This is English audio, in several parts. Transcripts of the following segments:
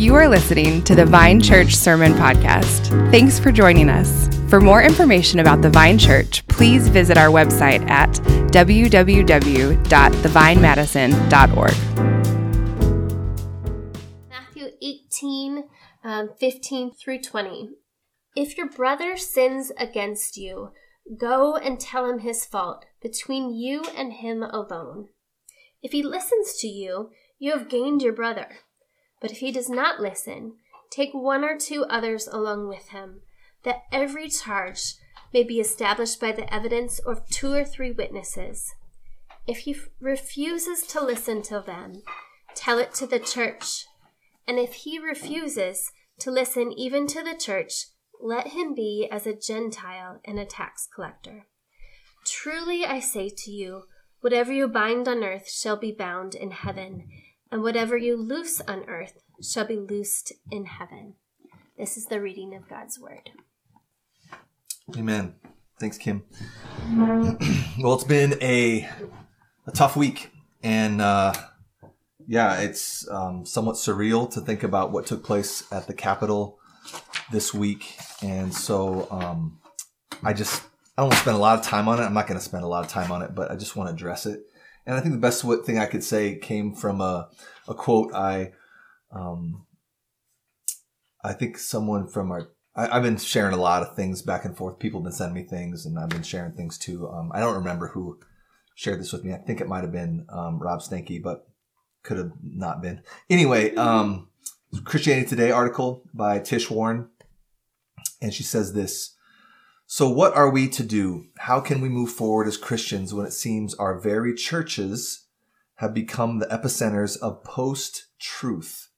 You are listening to the Vine Church Sermon Podcast. Thanks for joining us. For more information about the Vine Church, please visit our website at www.thevinemadison.org. Matthew 18, um, 15 through 20. If your brother sins against you, go and tell him his fault between you and him alone. If he listens to you, you have gained your brother. But if he does not listen, take one or two others along with him, that every charge may be established by the evidence of two or three witnesses. If he refuses to listen to them, tell it to the church. And if he refuses to listen even to the church, let him be as a Gentile and a tax collector. Truly I say to you, whatever you bind on earth shall be bound in heaven and whatever you loose on earth shall be loosed in heaven. This is the reading of God's word. Amen. Thanks, Kim. well, it's been a a tough week, and uh, yeah, it's um, somewhat surreal to think about what took place at the Capitol this week, and so um, I just I don't want to spend a lot of time on it. I'm not going to spend a lot of time on it, but I just want to address it. And I think the best thing I could say came from a, a quote I, um, I think someone from our, I, have been sharing a lot of things back and forth. People have been sending me things and I've been sharing things too. Um, I don't remember who shared this with me. I think it might have been um, Rob Stanky, but could have not been. Anyway, um, Christianity Today article by Tish Warren. And she says this so, what are we to do? How can we move forward as Christians when it seems our very churches have become the epicenters of post truth?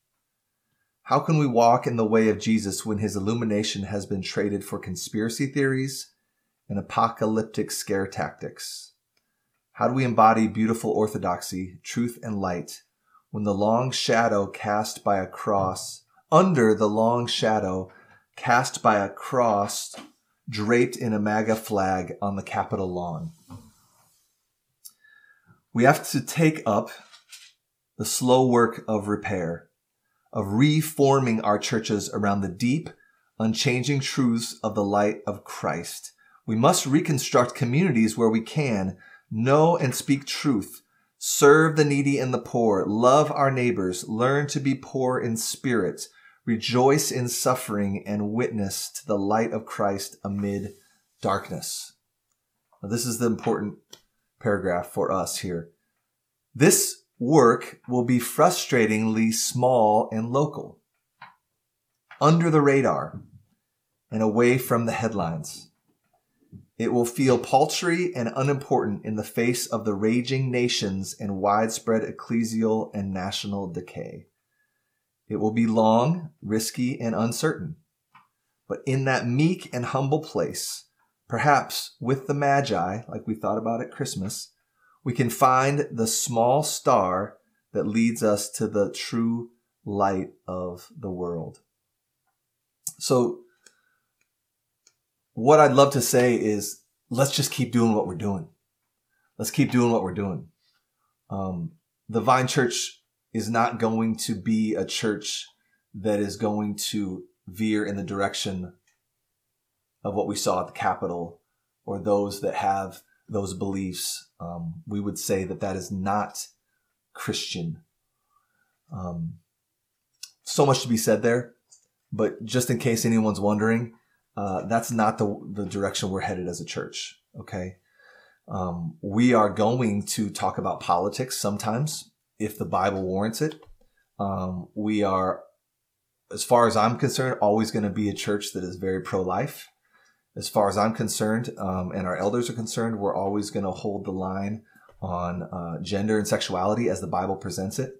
How can we walk in the way of Jesus when his illumination has been traded for conspiracy theories and apocalyptic scare tactics? How do we embody beautiful orthodoxy, truth, and light when the long shadow cast by a cross, under the long shadow cast by a cross, draped in a MAGA flag on the Capitol lawn. We have to take up the slow work of repair, of reforming our churches around the deep, unchanging truths of the light of Christ. We must reconstruct communities where we can know and speak truth, serve the needy and the poor, love our neighbors, learn to be poor in spirit, rejoice in suffering, and witness to the light of Christ amid darkness. Now, this is the important paragraph for us here. This work will be frustratingly small and local, under the radar, and away from the headlines. It will feel paltry and unimportant in the face of the raging nations and widespread ecclesial and national decay. It will be long, risky, and uncertain. But in that meek and humble place, perhaps with the Magi, like we thought about at Christmas, we can find the small star that leads us to the true light of the world. So, what I'd love to say is let's just keep doing what we're doing. Let's keep doing what we're doing. Um, the Vine Church is not going to be a church that is going to veer in the direction of what we saw at the Capitol or those that have those beliefs. Um, we would say that that is not Christian. Um, so much to be said there, but just in case anyone's wondering, uh, that's not the the direction we're headed as a church. Okay, um, we are going to talk about politics sometimes if the Bible warrants it. Um, we are, as far as I'm concerned, always going to be a church that is very pro life. As far as I'm concerned, um, and our elders are concerned, we're always going to hold the line on uh, gender and sexuality as the Bible presents it.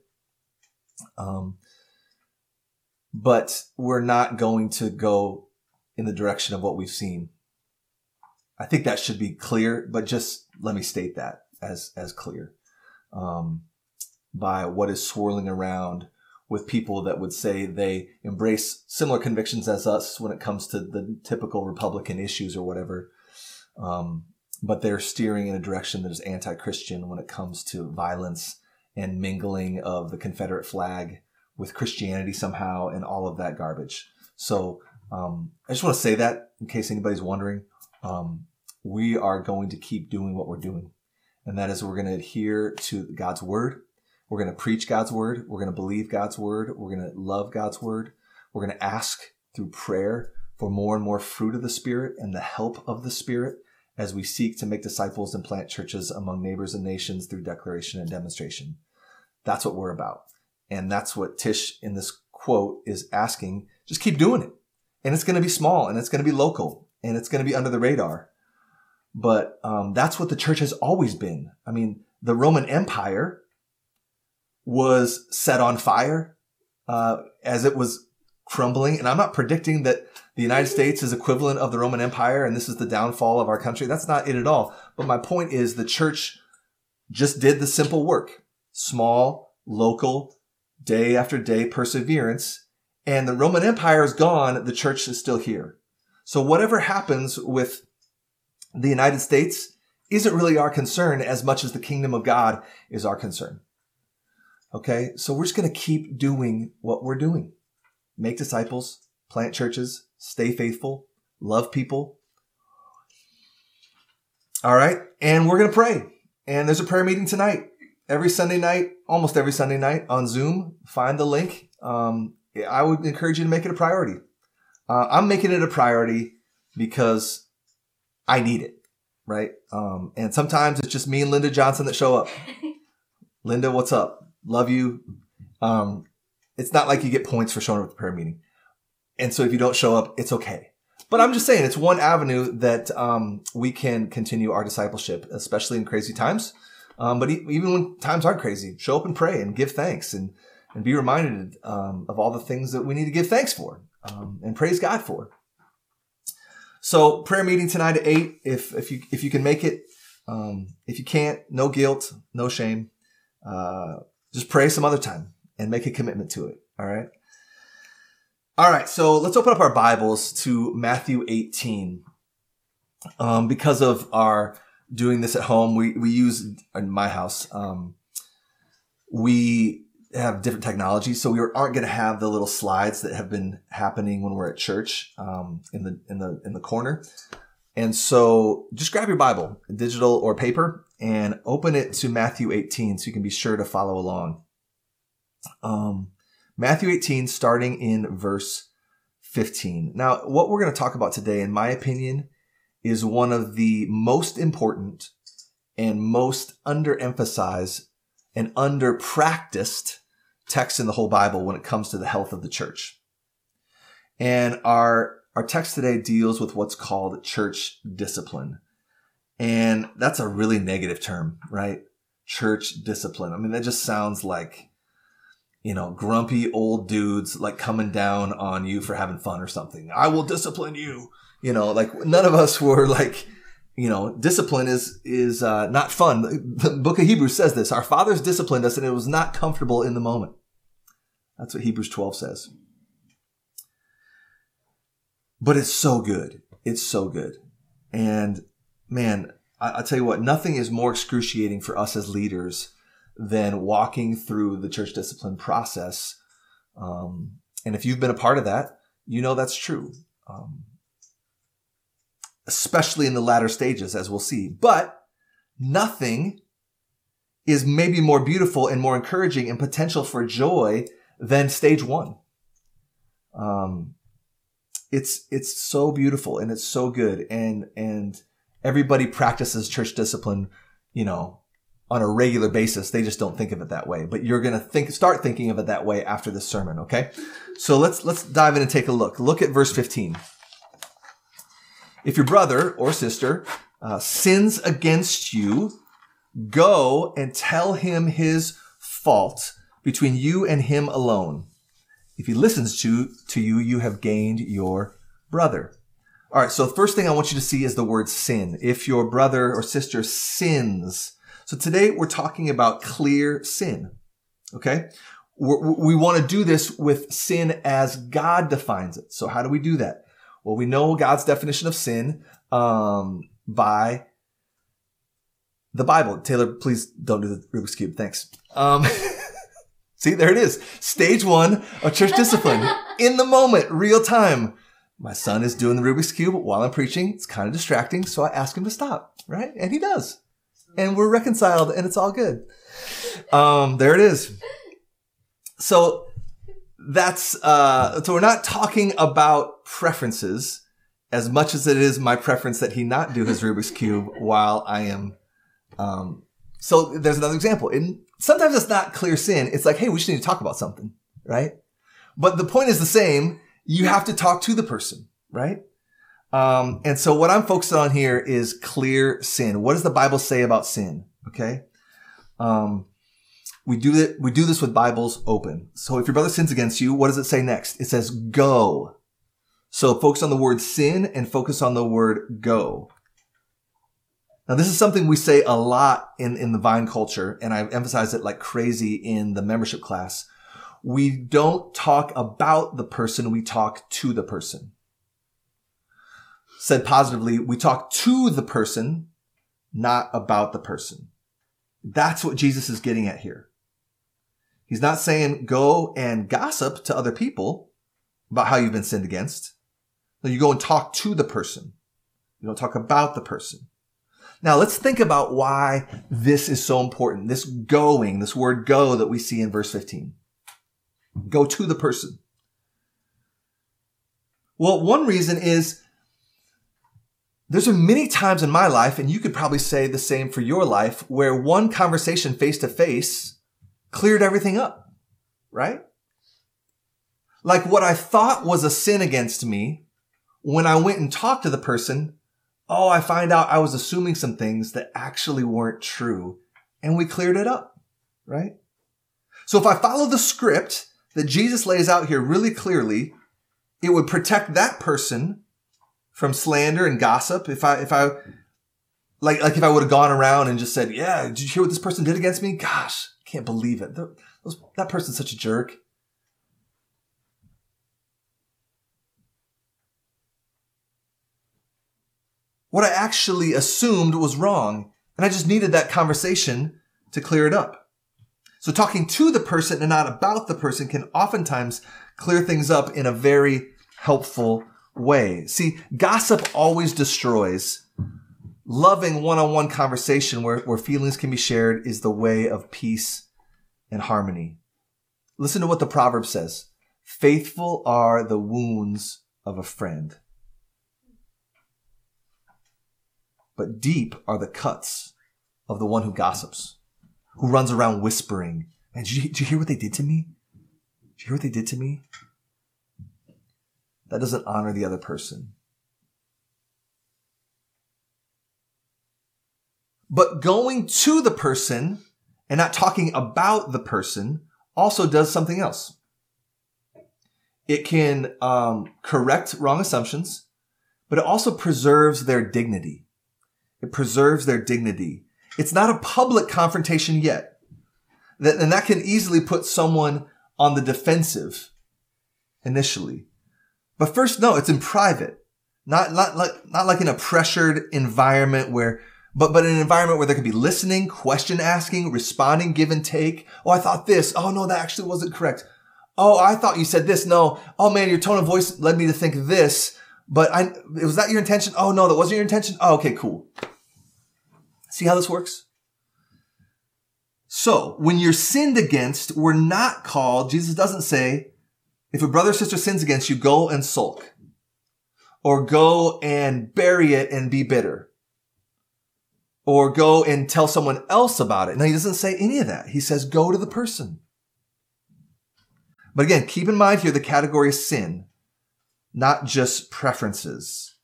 Um, but we're not going to go in the direction of what we've seen. I think that should be clear, but just let me state that as as clear. Um, by what is swirling around with people that would say they embrace similar convictions as us when it comes to the typical Republican issues or whatever. Um, but they're steering in a direction that is anti Christian when it comes to violence and mingling of the Confederate flag with Christianity somehow and all of that garbage. So um, I just want to say that in case anybody's wondering. Um, we are going to keep doing what we're doing. And that is we're going to adhere to God's word. We're going to preach God's word. We're going to believe God's word. We're going to love God's word. We're going to ask through prayer for more and more fruit of the Spirit and the help of the Spirit as we seek to make disciples and plant churches among neighbors and nations through declaration and demonstration. That's what we're about. And that's what Tish in this quote is asking. Just keep doing it. And it's going to be small and it's going to be local and it's going to be under the radar. But um, that's what the church has always been. I mean, the Roman Empire was set on fire uh, as it was crumbling. And I'm not predicting that the United States is equivalent of the Roman Empire and this is the downfall of our country. That's not it at all. But my point is the church just did the simple work. Small, local, day after day perseverance. And the Roman Empire is gone. The church is still here. So whatever happens with the United States isn't really our concern as much as the kingdom of God is our concern. Okay. So we're just going to keep doing what we're doing. Make disciples, plant churches, stay faithful, love people. All right. And we're going to pray. And there's a prayer meeting tonight. Every Sunday night, almost every Sunday night on Zoom. Find the link. Um, I would encourage you to make it a priority. Uh, I'm making it a priority because I need it, right? Um, and sometimes it's just me and Linda Johnson that show up. Linda, what's up? Love you. Um, it's not like you get points for showing up at the prayer meeting. And so if you don't show up, it's okay. But I'm just saying it's one avenue that um, we can continue our discipleship, especially in crazy times. Um, but even when times aren't crazy, show up and pray and give thanks and, and be reminded um, of all the things that we need to give thanks for um, and praise God for. So prayer meeting tonight at eight. If if you if you can make it, um, if you can't, no guilt, no shame. Uh, just pray some other time and make a commitment to it. All right. All right. So let's open up our Bibles to Matthew 18. Um, because of our doing this at home, we, we use in my house, um, we have different technology. So we aren't going to have the little slides that have been happening when we're at church, um, in the, in the, in the corner. And so just grab your Bible, digital or paper, and open it to Matthew 18 so you can be sure to follow along. Um, Matthew 18, starting in verse 15. Now, what we're going to talk about today, in my opinion, is one of the most important and most underemphasized and under practiced texts in the whole Bible when it comes to the health of the church. And our, our text today deals with what's called church discipline. And that's a really negative term, right? Church discipline. I mean, that just sounds like you know, grumpy old dudes like coming down on you for having fun or something. I will discipline you. You know, like none of us were like, you know, discipline is is uh, not fun. The book of Hebrews says this: our fathers disciplined us, and it was not comfortable in the moment. That's what Hebrews twelve says. But it's so good. It's so good, and man, I, I tell you what, nothing is more excruciating for us as leaders than walking through the church discipline process. Um, and if you've been a part of that, you know that's true. Um, especially in the latter stages, as we'll see. But nothing is maybe more beautiful and more encouraging and potential for joy than stage one. Um, it's it's so beautiful and it's so good and and everybody practices church discipline, you know, on a regular basis. They just don't think of it that way. But you're going to think, start thinking of it that way after this sermon. Okay. So let's, let's dive in and take a look. Look at verse 15. If your brother or sister uh, sins against you, go and tell him his fault between you and him alone. If he listens to, to you, you have gained your brother. All right. So the first thing I want you to see is the word sin. If your brother or sister sins, so today we're talking about clear sin. Okay. We're, we want to do this with sin as God defines it. So how do we do that? Well, we know God's definition of sin um, by the Bible. Taylor, please don't do the Rubik's Cube. Thanks. Um, See, there it is. Stage one of church discipline. In the moment, real time. My son is doing the Rubik's Cube while I'm preaching. It's kind of distracting, so I ask him to stop, right? And he does. And we're reconciled and it's all good. Um, there it is. So that's, uh, so we're not talking about preferences as much as it is my preference that he not do his Rubik's Cube while I am, um, so there's another example. And sometimes it's not clear sin. It's like, hey, we just need to talk about something, right? But the point is the same. You have to talk to the person, right? Um, and so what I'm focused on here is clear sin. What does the Bible say about sin? Okay. Um, we do that. We do this with Bibles open. So if your brother sins against you, what does it say next? It says go. So focus on the word sin and focus on the word go. Now, this is something we say a lot in, in the Vine culture, and I emphasize it like crazy in the membership class. We don't talk about the person, we talk to the person. Said positively, we talk to the person, not about the person. That's what Jesus is getting at here. He's not saying go and gossip to other people about how you've been sinned against. No, you go and talk to the person. You don't talk about the person. Now let's think about why this is so important. This going, this word go that we see in verse 15. Go to the person. Well, one reason is there's been many times in my life, and you could probably say the same for your life, where one conversation face to face cleared everything up, right? Like what I thought was a sin against me, when I went and talked to the person, oh, I find out I was assuming some things that actually weren't true. And we cleared it up, right? So if I follow the script that Jesus lays out here really clearly, it would protect that person from slander and gossip. If I, if I, like, like if I would have gone around and just said, yeah, did you hear what this person did against me? Gosh, can't believe it. that person's such a jerk. what I actually assumed was wrong. And I just needed that conversation to clear it up. So talking to the person and not about the person can oftentimes clear things up in a very helpful way. See, gossip always destroys. Loving one-on-one conversation where, where feelings can be shared is the way of peace and harmony. Listen to what the proverb says. Faithful are the wounds of a friend. but deep are the cuts of the one who gossips, who runs around whispering. Man, did you, did you hear what they did to me? Did you hear what they did to me? That doesn't honor the other person. But going to the person and not talking about the person also does something else. It can um, correct wrong assumptions, but it also preserves their dignity. It preserves their dignity. It's not a public confrontation yet. That, And that can easily put someone on the defensive initially. But first, no, it's in private. Not, not like, not like in a pressured environment where, but, but in an environment where there could be listening, question asking, responding, give and take. Oh, I thought this. Oh, no, that actually wasn't correct. Oh, I thought you said this. No. Oh man, your tone of voice led me to think this, but I, was that your intention? Oh no, that wasn't your intention. Oh, okay, cool. See how this works? So, when you're sinned against, we're not called, Jesus doesn't say, if a brother or sister sins against you, go and sulk. Or go and bury it and be bitter. Or go and tell someone else about it. Now he doesn't say any of that. He says, go to the person. But again, keep in mind here the category of sin, not just preferences.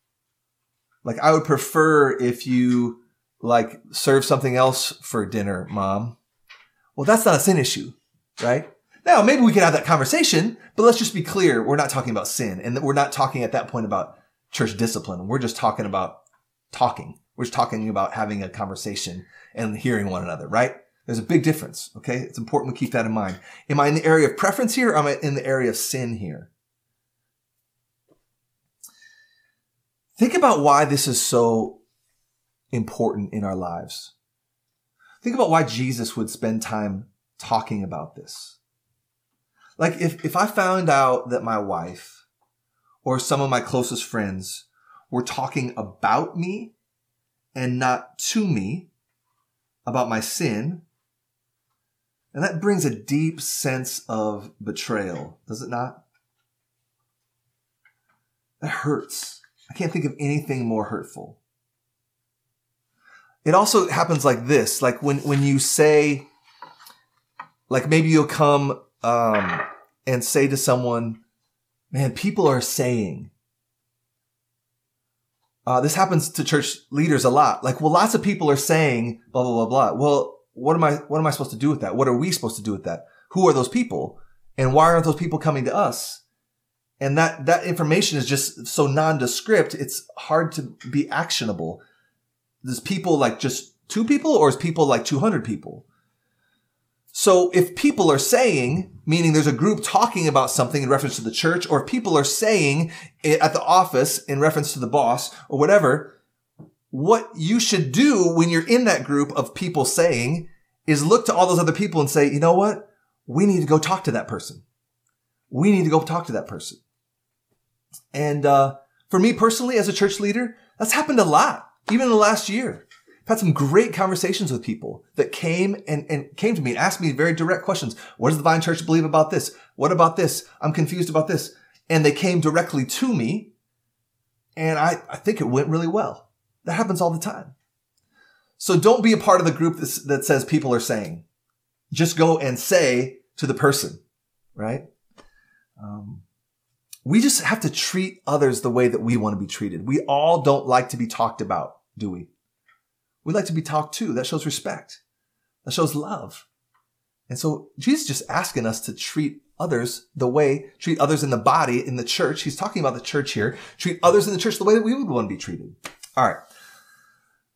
Like I would prefer if you like serve something else for dinner, mom. Well, that's not a sin issue, right? Now, maybe we can have that conversation, but let's just be clear. We're not talking about sin and we're not talking at that point about church discipline. We're just talking about talking. We're just talking about having a conversation and hearing one another, right? There's a big difference. Okay. It's important we keep that in mind. Am I in the area of preference here? Am I in the area of sin here? Think about why this is so important in our lives. Think about why Jesus would spend time talking about this. Like if, if I found out that my wife or some of my closest friends were talking about me and not to me about my sin, and that brings a deep sense of betrayal, does it not? That hurts. I can't think of anything more hurtful. It also happens like this, like when, when you say, like maybe you'll come um, and say to someone, man, people are saying. Uh, this happens to church leaders a lot. Like, well, lots of people are saying blah blah blah blah. Well, what am I what am I supposed to do with that? What are we supposed to do with that? Who are those people? And why aren't those people coming to us? And that that information is just so nondescript. It's hard to be actionable. Does people like just two people, or is people like two hundred people? So if people are saying, meaning there's a group talking about something in reference to the church, or if people are saying it at the office in reference to the boss or whatever, what you should do when you're in that group of people saying is look to all those other people and say, you know what? We need to go talk to that person. We need to go talk to that person. And, uh, for me personally, as a church leader, that's happened a lot, even in the last year. I've had some great conversations with people that came and, and came to me and asked me very direct questions. What does the Vine Church believe about this? What about this? I'm confused about this. And they came directly to me. And I, I think it went really well. That happens all the time. So don't be a part of the group that says people are saying. Just go and say to the person, right? Um, we just have to treat others the way that we want to be treated. We all don't like to be talked about, do we? We like to be talked to. That shows respect. That shows love. And so Jesus is just asking us to treat others the way, treat others in the body, in the church. He's talking about the church here. Treat others in the church the way that we would want to be treated. All right.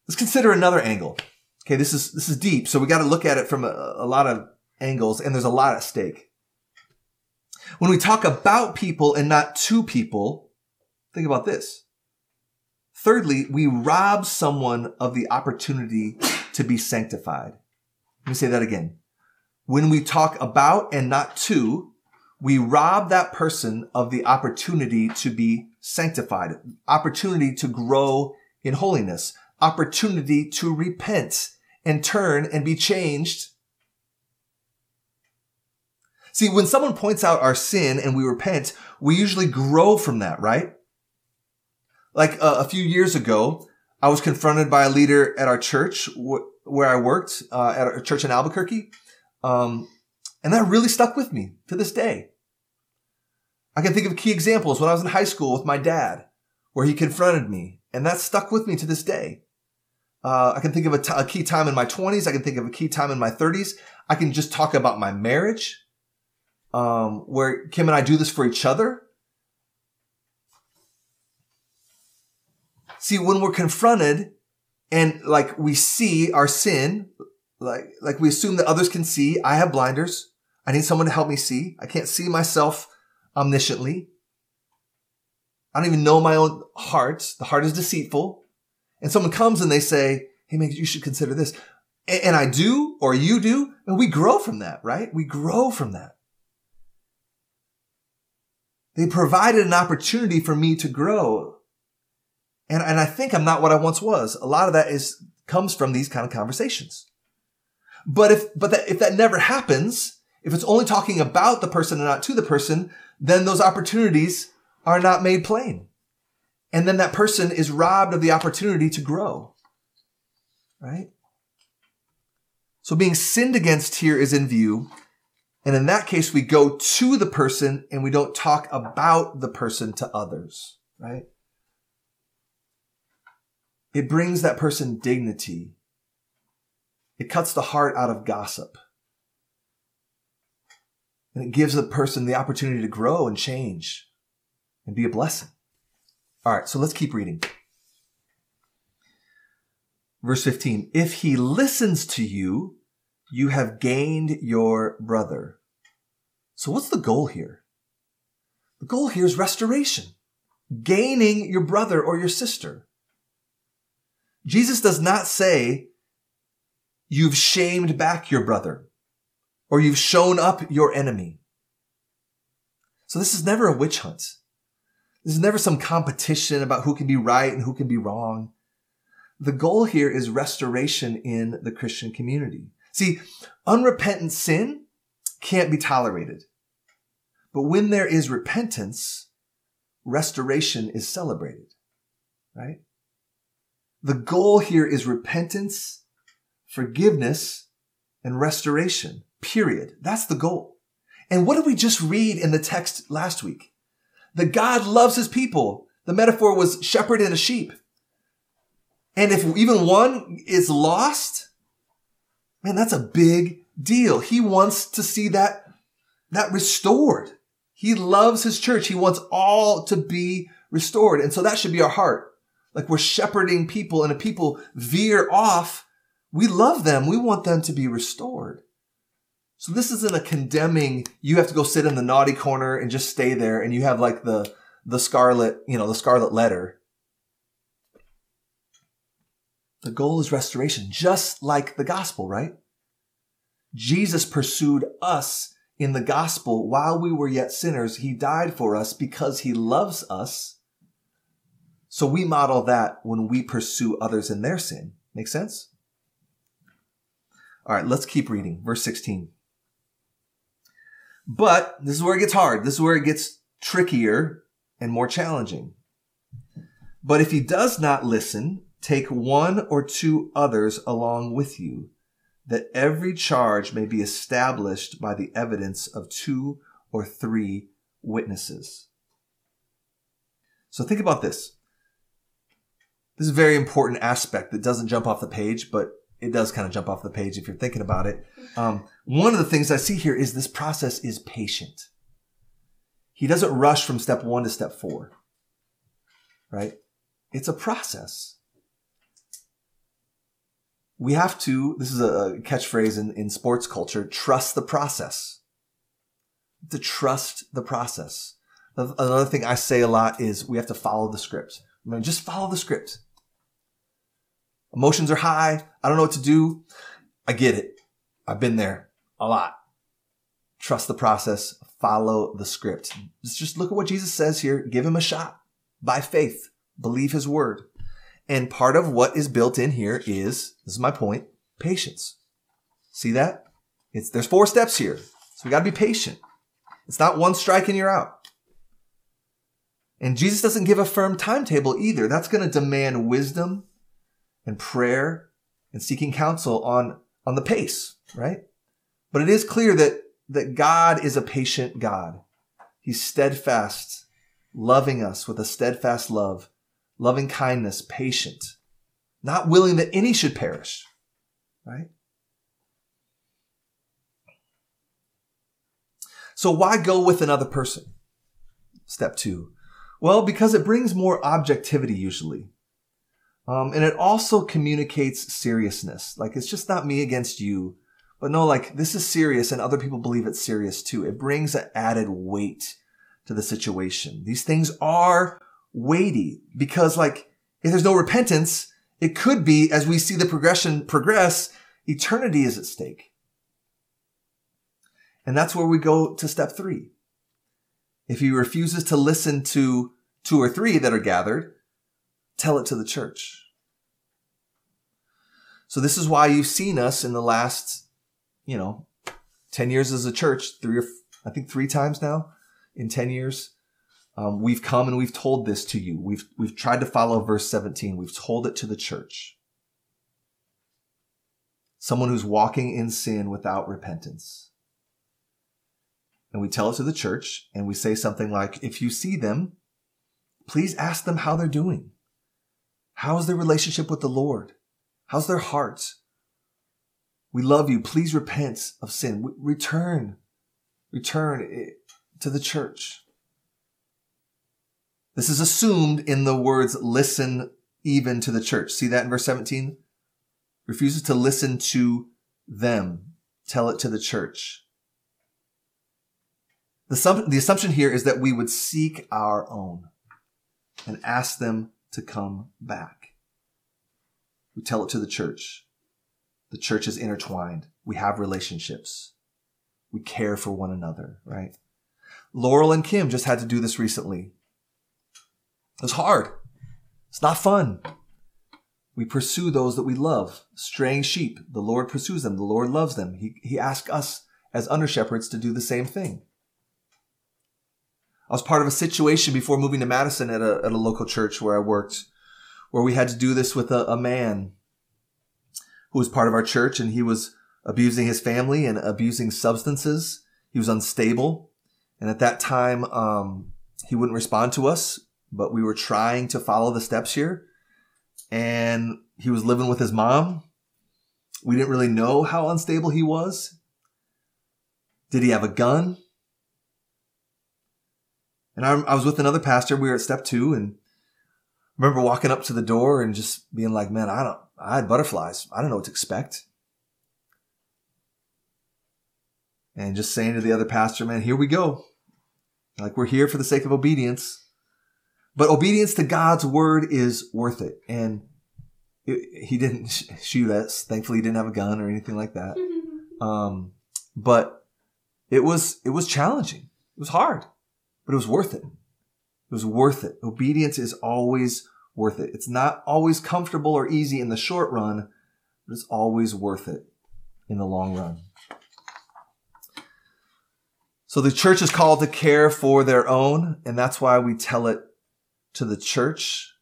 Let's consider another angle. Okay. This is, this is deep. So we got to look at it from a, a lot of angles and there's a lot at stake. When we talk about people and not to people, think about this. Thirdly, we rob someone of the opportunity to be sanctified. Let me say that again. When we talk about and not to, we rob that person of the opportunity to be sanctified, opportunity to grow in holiness, opportunity to repent and turn and be changed. See, when someone points out our sin and we repent, we usually grow from that, right? Like uh, a few years ago, I was confronted by a leader at our church wh- where I worked uh, at a church in Albuquerque. Um, and that really stuck with me to this day. I can think of key examples when I was in high school with my dad, where he confronted me, and that stuck with me to this day. Uh, I can think of a, t- a key time in my 20s. I can think of a key time in my 30s. I can just talk about my marriage, um, where Kim and I do this for each other. See, when we're confronted and like we see our sin, like, like we assume that others can see, I have blinders. I need someone to help me see. I can't see myself omnisciently. I don't even know my own heart. The heart is deceitful. And someone comes and they say, Hey, man, you should consider this. And I do, or you do, and we grow from that, right? We grow from that. They provided an opportunity for me to grow. And, and I think I'm not what I once was. A lot of that is, comes from these kind of conversations. But if, but that, if that never happens, if it's only talking about the person and not to the person, then those opportunities are not made plain. And then that person is robbed of the opportunity to grow. Right? So being sinned against here is in view. And in that case, we go to the person and we don't talk about the person to others. Right? It brings that person dignity. It cuts the heart out of gossip. And it gives the person the opportunity to grow and change and be a blessing. All right, so let's keep reading. Verse 15 If he listens to you, you have gained your brother. So, what's the goal here? The goal here is restoration, gaining your brother or your sister. Jesus does not say, you've shamed back your brother or you've shown up your enemy. So this is never a witch hunt. This is never some competition about who can be right and who can be wrong. The goal here is restoration in the Christian community. See, unrepentant sin can't be tolerated. But when there is repentance, restoration is celebrated, right? The goal here is repentance, forgiveness, and restoration, period. That's the goal. And what did we just read in the text last week? That God loves his people. The metaphor was shepherd and a sheep. And if even one is lost, man, that's a big deal. He wants to see that, that restored. He loves his church. He wants all to be restored. And so that should be our heart. Like we're shepherding people and if people veer off, we love them. We want them to be restored. So this isn't a condemning, you have to go sit in the naughty corner and just stay there and you have like the, the scarlet, you know, the scarlet letter. The goal is restoration, just like the gospel, right? Jesus pursued us in the gospel while we were yet sinners. He died for us because he loves us. So we model that when we pursue others in their sin. Make sense? All right, let's keep reading. Verse 16. But this is where it gets hard. This is where it gets trickier and more challenging. But if he does not listen, take one or two others along with you, that every charge may be established by the evidence of two or three witnesses. So think about this. This is a very important aspect that doesn't jump off the page, but it does kind of jump off the page if you're thinking about it. Um, one of the things I see here is this process is patient. He doesn't rush from step one to step four, right? It's a process. We have to, this is a catchphrase in, in sports culture, trust the process. To trust the process. Another thing I say a lot is we have to follow the script. I mean, just follow the script. Emotions are high. I don't know what to do. I get it. I've been there a lot. Trust the process. Follow the script. Just look at what Jesus says here. Give him a shot by faith. Believe his word. And part of what is built in here is, this is my point, patience. See that? It's, there's four steps here. So we gotta be patient. It's not one strike and you're out. And Jesus doesn't give a firm timetable either. That's going to demand wisdom and prayer and seeking counsel on, on the pace, right? But it is clear that, that God is a patient God. He's steadfast, loving us with a steadfast love, loving kindness, patient, not willing that any should perish, right? So why go with another person? Step two. Well, because it brings more objectivity usually. Um, and it also communicates seriousness. Like it's just not me against you, but no, like this is serious and other people believe it's serious too. It brings an added weight to the situation. These things are weighty because like if there's no repentance, it could be as we see the progression progress, eternity is at stake. And that's where we go to step three. If he refuses to listen to two or three that are gathered, tell it to the church. So this is why you've seen us in the last, you know, 10 years as a church, three or, I think three times now in 10 years. Um, we've come and we've told this to you. We've, we've tried to follow verse 17. We've told it to the church. Someone who's walking in sin without repentance. And we tell it to the church and we say something like, if you see them, please ask them how they're doing. How's their relationship with the Lord? How's their heart? We love you. Please repent of sin. Return, return eh, to the church. This is assumed in the words listen even to the church. See that in verse 17? Refuses to listen to them. Tell it to the church. The, the assumption here is that we would seek our own and ask them to come back. We tell it to the church. The church is intertwined. We have relationships. We care for one another, right? Laurel and Kim just had to do this recently. It's hard. It's not fun. We pursue those that we love. Straying sheep, the Lord pursues them. The Lord loves them. He, he asks us as under shepherds to do the same thing. I was part of a situation before moving to Madison at a, at a local church where I worked, where we had to do this with a, a man who was part of our church and he was abusing his family and abusing substances. He was unstable. And at that time, um, he wouldn't respond to us, but we were trying to follow the steps here. And he was living with his mom. We didn't really know how unstable he was. Did he have a gun? And I, I was with another pastor. We were at step two and I remember walking up to the door and just being like, man, I don't, I had butterflies. I don't know what to expect. And just saying to the other pastor, man, here we go. Like we're here for the sake of obedience. But obedience to God's word is worth it. And it, he didn't shoot us. Thankfully, he didn't have a gun or anything like that. Um, but it was, it was challenging. It was hard, but it was worth it. It was worth it. Obedience is always worth it. It's not always comfortable or easy in the short run, but it's always worth it in the long run. So the church is called to care for their own, and that's why we tell it to the church.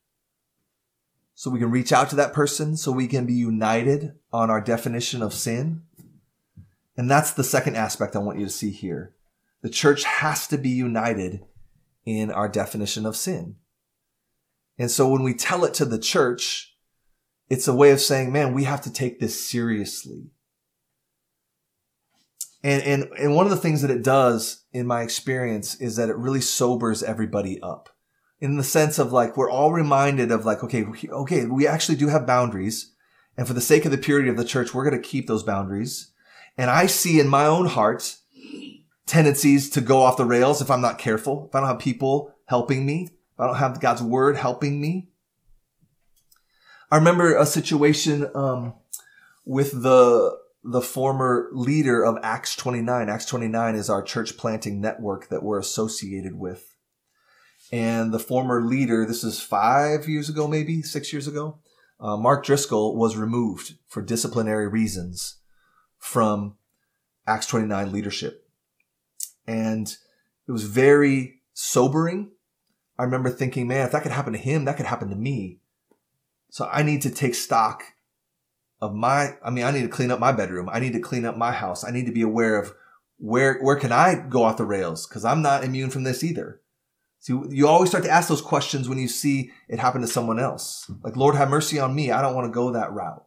So we can reach out to that person, so we can be united on our definition of sin. And that's the second aspect I want you to see here. The church has to be united in our definition of sin. And so when we tell it to the church, it's a way of saying, man, we have to take this seriously. And, and, and one of the things that it does in my experience is that it really sobers everybody up in the sense of like, we're all reminded of like, okay, okay, we actually do have boundaries. And for the sake of the purity of the church, we're going to keep those boundaries. And I see in my own heart tendencies to go off the rails if I'm not careful, if I don't have people helping me, if I don't have God's word helping me. I remember a situation um, with the the former leader of Acts 29. Acts 29 is our church planting network that we're associated with. And the former leader, this is five years ago, maybe six years ago, uh, Mark Driscoll was removed for disciplinary reasons from Acts 29 leadership. And it was very sobering I remember thinking, man, if that could happen to him, that could happen to me. So I need to take stock of my, I mean, I need to clean up my bedroom. I need to clean up my house. I need to be aware of where, where can I go off the rails? Cause I'm not immune from this either. So you always start to ask those questions when you see it happen to someone else. Like, Lord, have mercy on me. I don't want to go that route.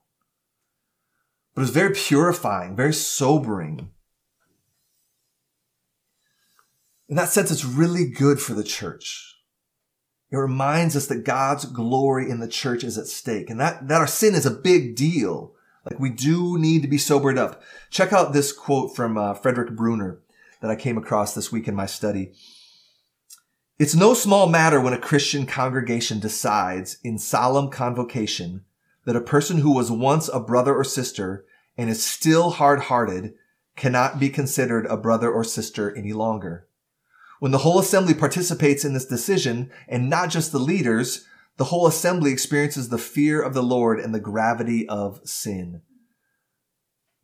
But it was very purifying, very sobering. In that sense, it's really good for the church. It reminds us that God's glory in the church is at stake and that, that our sin is a big deal. Like we do need to be sobered up. Check out this quote from uh, Frederick Bruner that I came across this week in my study. It's no small matter when a Christian congregation decides in solemn convocation that a person who was once a brother or sister and is still hard-hearted cannot be considered a brother or sister any longer. When the whole assembly participates in this decision, and not just the leaders, the whole assembly experiences the fear of the Lord and the gravity of sin.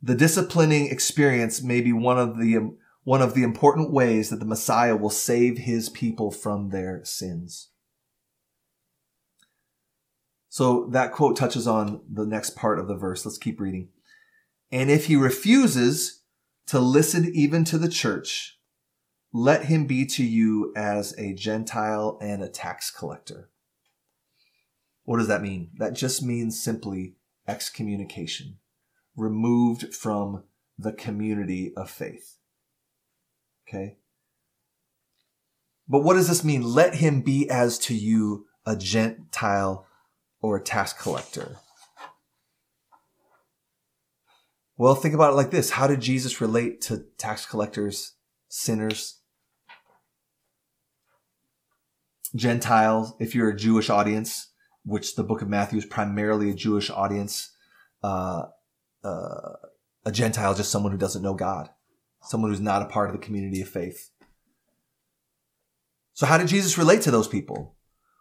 The disciplining experience may be one of the one of the important ways that the Messiah will save his people from their sins. So that quote touches on the next part of the verse. Let's keep reading. And if he refuses to listen even to the church, let him be to you as a Gentile and a tax collector. What does that mean? That just means simply excommunication, removed from the community of faith. Okay? But what does this mean? Let him be as to you a Gentile or a tax collector. Well, think about it like this. How did Jesus relate to tax collectors, sinners? Gentiles, if you're a Jewish audience, which the book of Matthew is primarily a Jewish audience, uh, uh, a Gentile is just someone who doesn't know God, someone who's not a part of the community of faith. So how did Jesus relate to those people?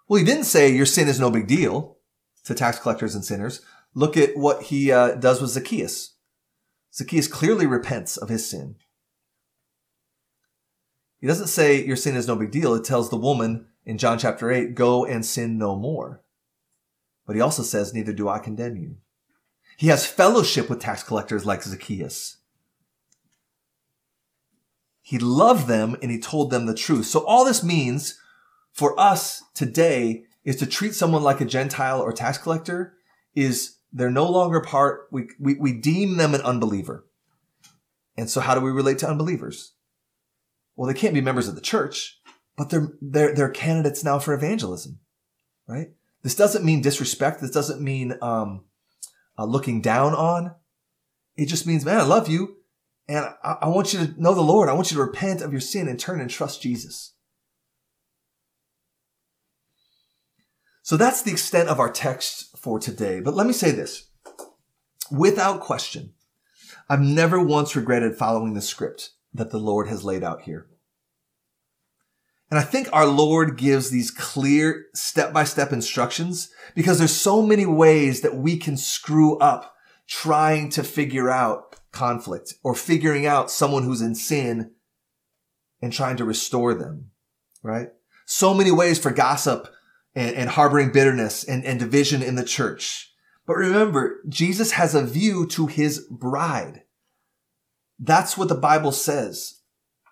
Well, he didn't say your sin is no big deal to tax collectors and sinners. Look at what he uh, does with Zacchaeus. Zacchaeus clearly repents of his sin. He doesn't say your sin is no big deal. It tells the woman in John chapter 8, go and sin no more. But he also says, neither do I condemn you. He has fellowship with tax collectors like Zacchaeus. He loved them and he told them the truth. So all this means for us today is to treat someone like a Gentile or tax collector is they're no longer part, we, we, we deem them an unbeliever. And so how do we relate to unbelievers? Well, they can't be members of the church, but they're, they're, they're candidates now for evangelism, right? This doesn't mean disrespect. This doesn't mean, um, uh, looking down on. It just means, man, I love you. And I, I want you to know the Lord. I want you to repent of your sin and turn and trust Jesus. So that's the extent of our text for today. But let me say this. Without question, I've never once regretted following the script that the Lord has laid out here. And I think our Lord gives these clear step by step instructions because there's so many ways that we can screw up trying to figure out conflict or figuring out someone who's in sin and trying to restore them, right? So many ways for gossip and, and harboring bitterness and, and division in the church. But remember, Jesus has a view to his bride. That's what the Bible says.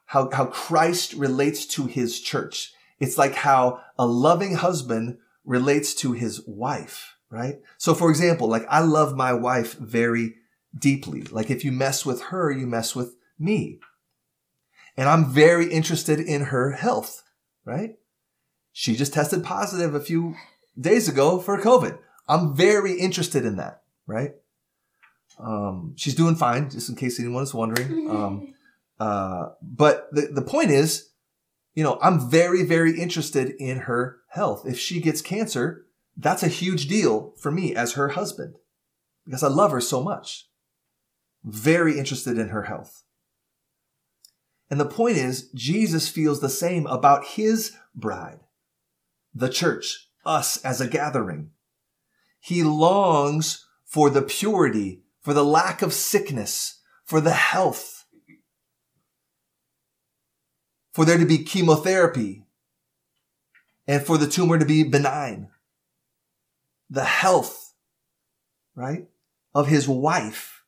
How, how Christ relates to his church. It's like how a loving husband relates to his wife, right? So for example, like I love my wife very deeply. Like if you mess with her, you mess with me. And I'm very interested in her health, right? She just tested positive a few days ago for COVID. I'm very interested in that, right? Um, she's doing fine, just in case anyone is wondering. Um, uh, but the, the point is, you know, I'm very, very interested in her health. If she gets cancer, that's a huge deal for me as her husband because I love her so much. Very interested in her health. And the point is, Jesus feels the same about his bride the church, us as a gathering. He longs for the purity, for the lack of sickness, for the health, for there to be chemotherapy, and for the tumor to be benign. The health, right, of his wife.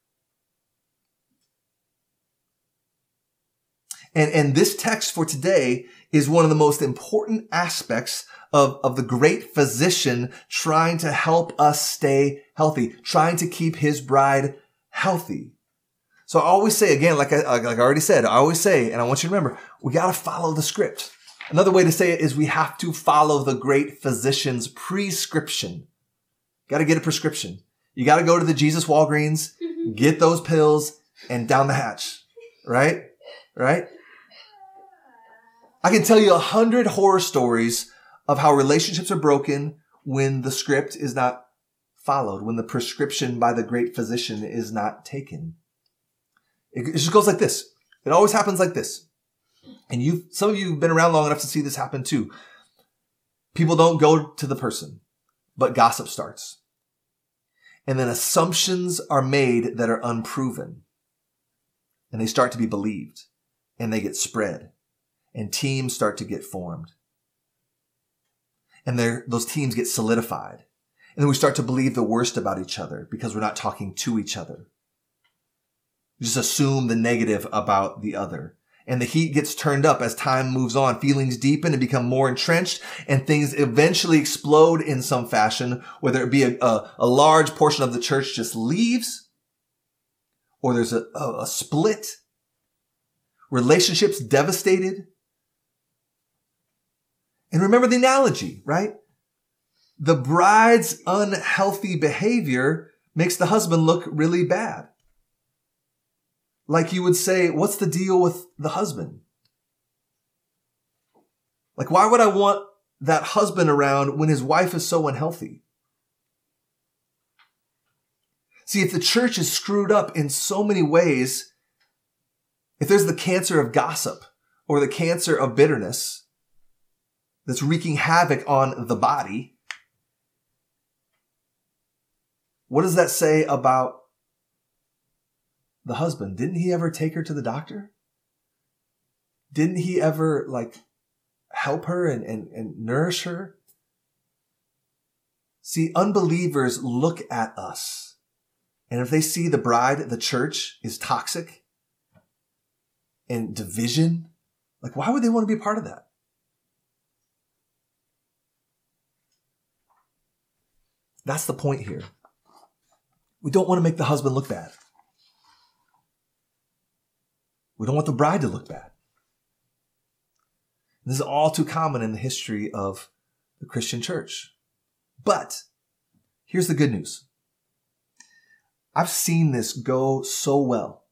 And, and this text for today is one of the most important aspects of, of the great physician trying to help us stay healthy, trying to keep his bride healthy. So I always say again, like I, like I already said, I always say, and I want you to remember, we got to follow the script. Another way to say it is we have to follow the great physician's prescription. Got to get a prescription. You got to go to the Jesus Walgreens, mm-hmm. get those pills and down the hatch. Right? Right? I can tell you a hundred horror stories of how relationships are broken when the script is not followed, when the prescription by the great physician is not taken. It, just goes like this. It always happens like this. And you, some of you have been around long enough to see this happen too. People don't go to the person, but gossip starts. And then assumptions are made that are unproven. And they start to be believed and they get spread and teams start to get formed and those teams get solidified. And then we start to believe the worst about each other because we're not talking to each other. We just assume the negative about the other. And the heat gets turned up as time moves on. Feelings deepen and become more entrenched and things eventually explode in some fashion, whether it be a, a, a large portion of the church just leaves or there's a, a, a split, relationships devastated, and remember the analogy, right? The bride's unhealthy behavior makes the husband look really bad. Like you would say, what's the deal with the husband? Like, why would I want that husband around when his wife is so unhealthy? See, if the church is screwed up in so many ways, if there's the cancer of gossip or the cancer of bitterness, that's wreaking havoc on the body, what does that say about the husband? Didn't he ever take her to the doctor? Didn't he ever like help her and, and, and nourish her? See, unbelievers look at us. And if they see the bride, the church is toxic and division, like why would they want to be a part of that? That's the point here. We don't want to make the husband look bad. We don't want the bride to look bad. This is all too common in the history of the Christian church. But here's the good news. I've seen this go so well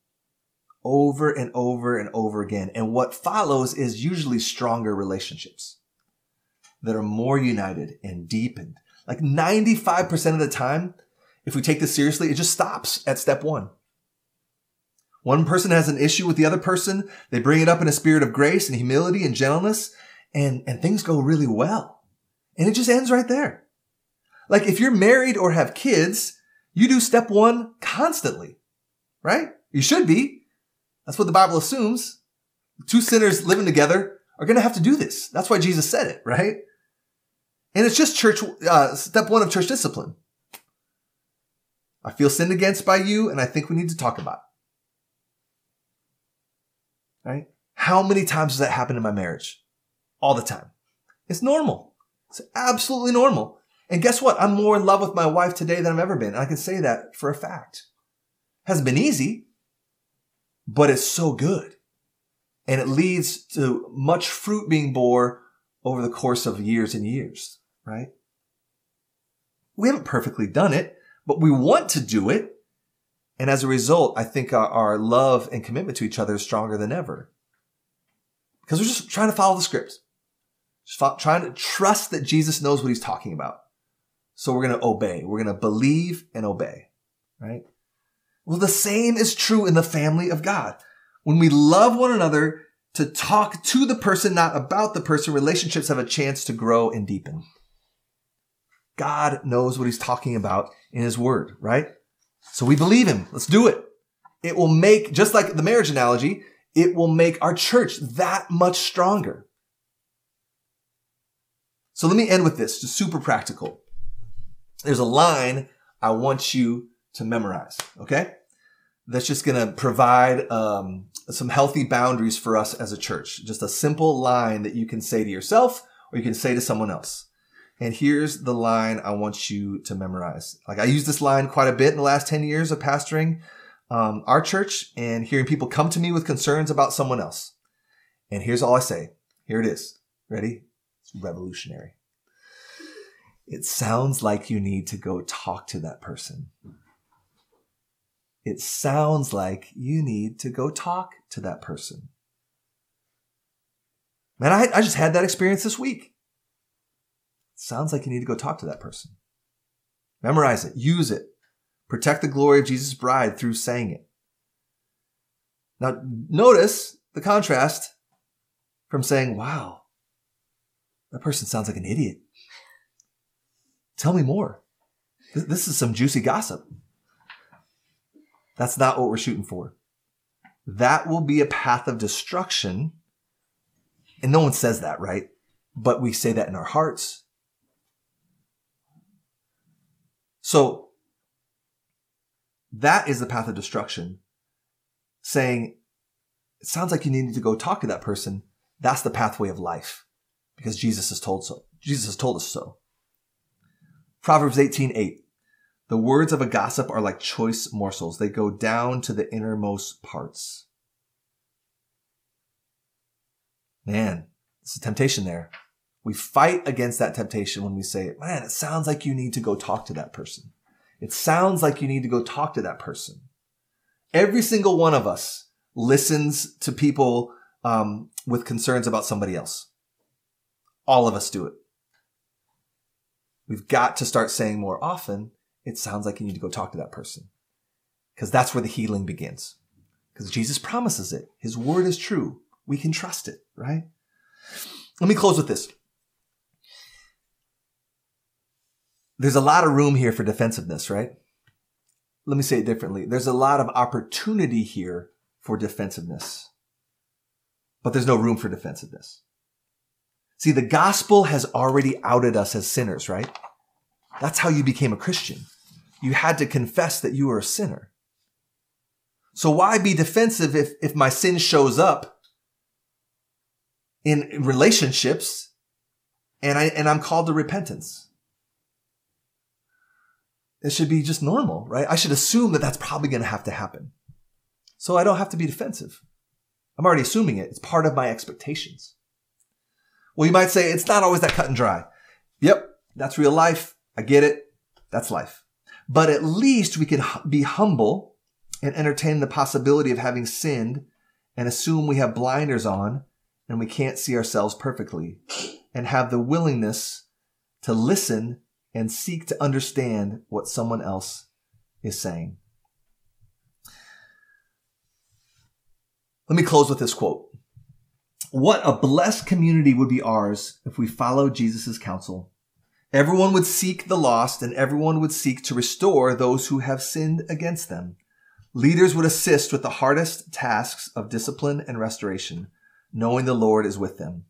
over and over and over again. And what follows is usually stronger relationships that are more united and deepened. Like 95% of the time, if we take this seriously, it just stops at step one. One person has an issue with the other person. They bring it up in a spirit of grace and humility and gentleness and, and things go really well. And it just ends right there. Like if you're married or have kids, you do step one constantly, right? You should be. That's what the Bible assumes. Two sinners living together are going to have to do this. That's why Jesus said it, right? And it's just church, uh, step one of church discipline. I feel sinned against by you and I think we need to talk about it. Right? How many times does that happen in my marriage? All the time. It's normal. It's absolutely normal. And guess what? I'm more in love with my wife today than I've ever been. And I can say that for a fact. Hasn't been easy, but it's so good. And it leads to much fruit being bore over the course of years and years, right? We haven't perfectly done it, but we want to do it. And as a result, I think our, our love and commitment to each other is stronger than ever. Because we're just trying to follow the script. Just trying to trust that Jesus knows what he's talking about. So we're going to obey. We're going to believe and obey, right? Well, the same is true in the family of God. When we love one another to talk to the person, not about the person, relationships have a chance to grow and deepen. God knows what he's talking about in his word, right? So we believe him. Let's do it. It will make, just like the marriage analogy, it will make our church that much stronger. So let me end with this, just super practical there's a line I want you to memorize. Okay. That's just going to provide um, some healthy boundaries for us as a church. Just a simple line that you can say to yourself or you can say to someone else. And here's the line I want you to memorize. Like I use this line quite a bit in the last 10 years of pastoring um, our church and hearing people come to me with concerns about someone else. And here's all I say. Here it is. Ready? It's revolutionary it sounds like you need to go talk to that person. It sounds like you need to go talk to that person. Man, I, I just had that experience this week. Sounds like you need to go talk to that person. Memorize it, use it, protect the glory of Jesus' bride through saying it. Now, notice the contrast from saying, wow, that person sounds like an idiot. Tell me more. This is some juicy gossip. That's not what we're shooting for. That will be a path of destruction. And no one says that, right? But we say that in our hearts. So that is the path of destruction. Saying, it sounds like you need to go talk to that person. That's the pathway of life because Jesus has told so. Jesus has told us so. Proverbs 18, 8. The words of a gossip are like choice morsels. They go down to the innermost parts. Man, it's a temptation there. We fight against that temptation when we say, man, it sounds like you need to go talk to that person. It sounds like you need to go talk to that person. Every single one of us listens to people um, with concerns about somebody else. All of us do it. We've got to start saying more often, it sounds like you need to go talk to that person. Because that's where the healing begins. Because Jesus promises it. His word is true. We can trust it, right? Let me close with this. There's a lot of room here for defensiveness, right? Let me say it differently. There's a lot of opportunity here for defensiveness, but there's no room for defensiveness. See, the gospel has already outed us as sinners, right? That's how you became a Christian. You had to confess that you were a sinner. So why be defensive if, if my sin shows up in relationships and I, and I'm called to repentance? It should be just normal, right? I should assume that that's probably going to have to happen. So I don't have to be defensive. I'm already assuming it. It's part of my expectations. Well, you might say it's not always that cut and dry. Yep, that's real life. I get it. That's life. But at least we can be humble and entertain the possibility of having sinned and assume we have blinders on and we can't see ourselves perfectly and have the willingness to listen and seek to understand what someone else is saying. Let me close with this quote. What a blessed community would be ours if we followed Jesus' counsel. Everyone would seek the lost and everyone would seek to restore those who have sinned against them. Leaders would assist with the hardest tasks of discipline and restoration, knowing the Lord is with them.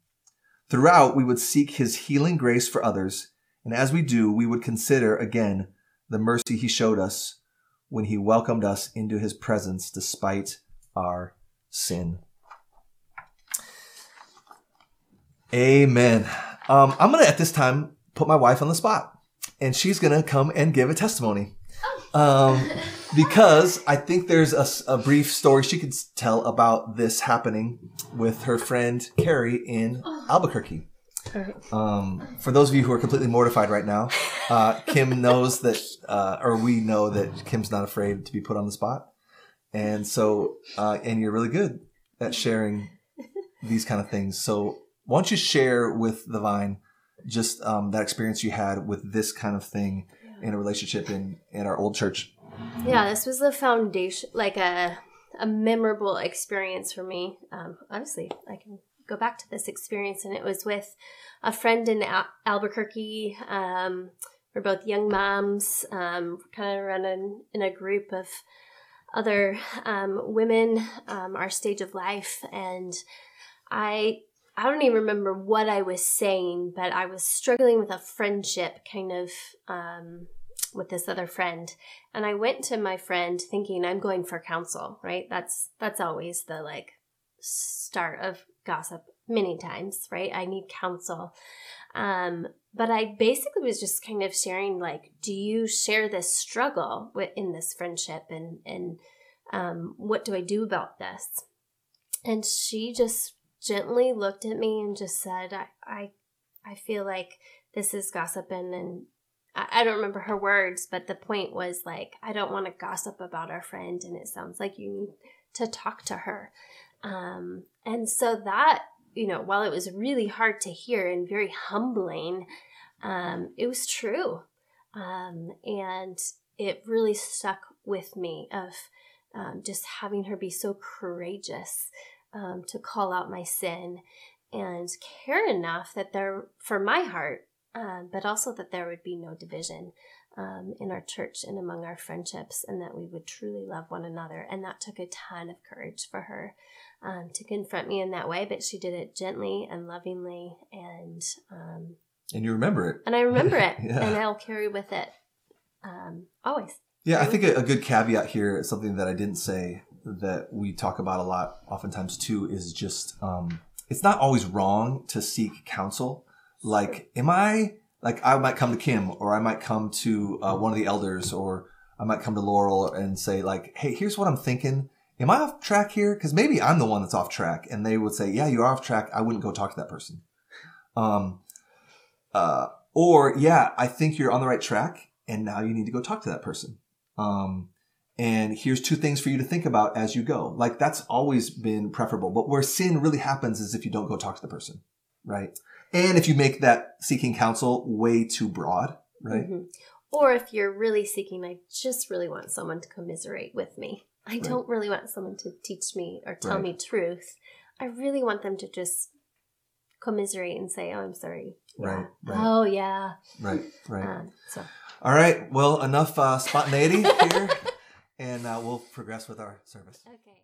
Throughout, we would seek his healing grace for others, and as we do, we would consider again the mercy he showed us when he welcomed us into his presence despite our sin. Amen. Um, I'm going to, at this time, put my wife on the spot, and she's going to come and give a testimony. Um, because I think there's a, a, brief story she could tell about this happening with her friend Carrie in Albuquerque. Um, for those of you who are completely mortified right now, uh, Kim knows that, uh, or we know that Kim's not afraid to be put on the spot. And so, uh, and you're really good at sharing these kind of things. So why don't you share with the Vine just um, that experience you had with this kind of thing in a relationship in in our old church? Yeah, this was the foundation, like a a memorable experience for me. Um, honestly, I can go back to this experience, and it was with a friend in Al- Albuquerque. Um, we're both young moms, um, kind of running in a group of other um, women um, our stage of life, and I I don't even remember what I was saying, but I was struggling with a friendship kind of um, with this other friend. And I went to my friend thinking I'm going for counsel, right? That's that's always the like start of gossip many times, right? I need counsel. Um, but I basically was just kind of sharing like, do you share this struggle in this friendship and and um, what do I do about this? And she just gently looked at me and just said, I, I, I feel like this is gossiping and I, I don't remember her words, but the point was like, I don't want to gossip about our friend and it sounds like you need to talk to her. Um, and so that, you know, while it was really hard to hear and very humbling, um, it was true. Um, and it really stuck with me of um, just having her be so courageous um, to call out my sin and care enough that there, for my heart, um, but also that there would be no division um, in our church and among our friendships, and that we would truly love one another. And that took a ton of courage for her um, to confront me in that way, but she did it gently and lovingly, and um, and you remember it, and I remember it, yeah. and I'll carry with it um, always. Yeah, I think a, a good caveat here, something that I didn't say that we talk about a lot, oftentimes too, is just um, it's not always wrong to seek counsel. Like, am I like I might come to Kim or I might come to uh, one of the elders or I might come to Laurel and say like, hey, here's what I'm thinking. Am I off track here? Because maybe I'm the one that's off track, and they would say, yeah, you're off track. I wouldn't go talk to that person. Um, uh, or yeah, I think you're on the right track, and now you need to go talk to that person. Um, and here's two things for you to think about as you go. Like that's always been preferable. But where sin really happens is if you don't go talk to the person, right? And if you make that seeking counsel way too broad, right? Mm-hmm. Or if you're really seeking, I just really want someone to commiserate with me. I right. don't really want someone to teach me or tell right. me truth. I really want them to just commiserate and say, "Oh, I'm sorry." Right, Yeah. right. Oh, yeah. Right, right. Um, so All right. Well, enough uh, spontaneity here, and uh, we'll progress with our service. okay.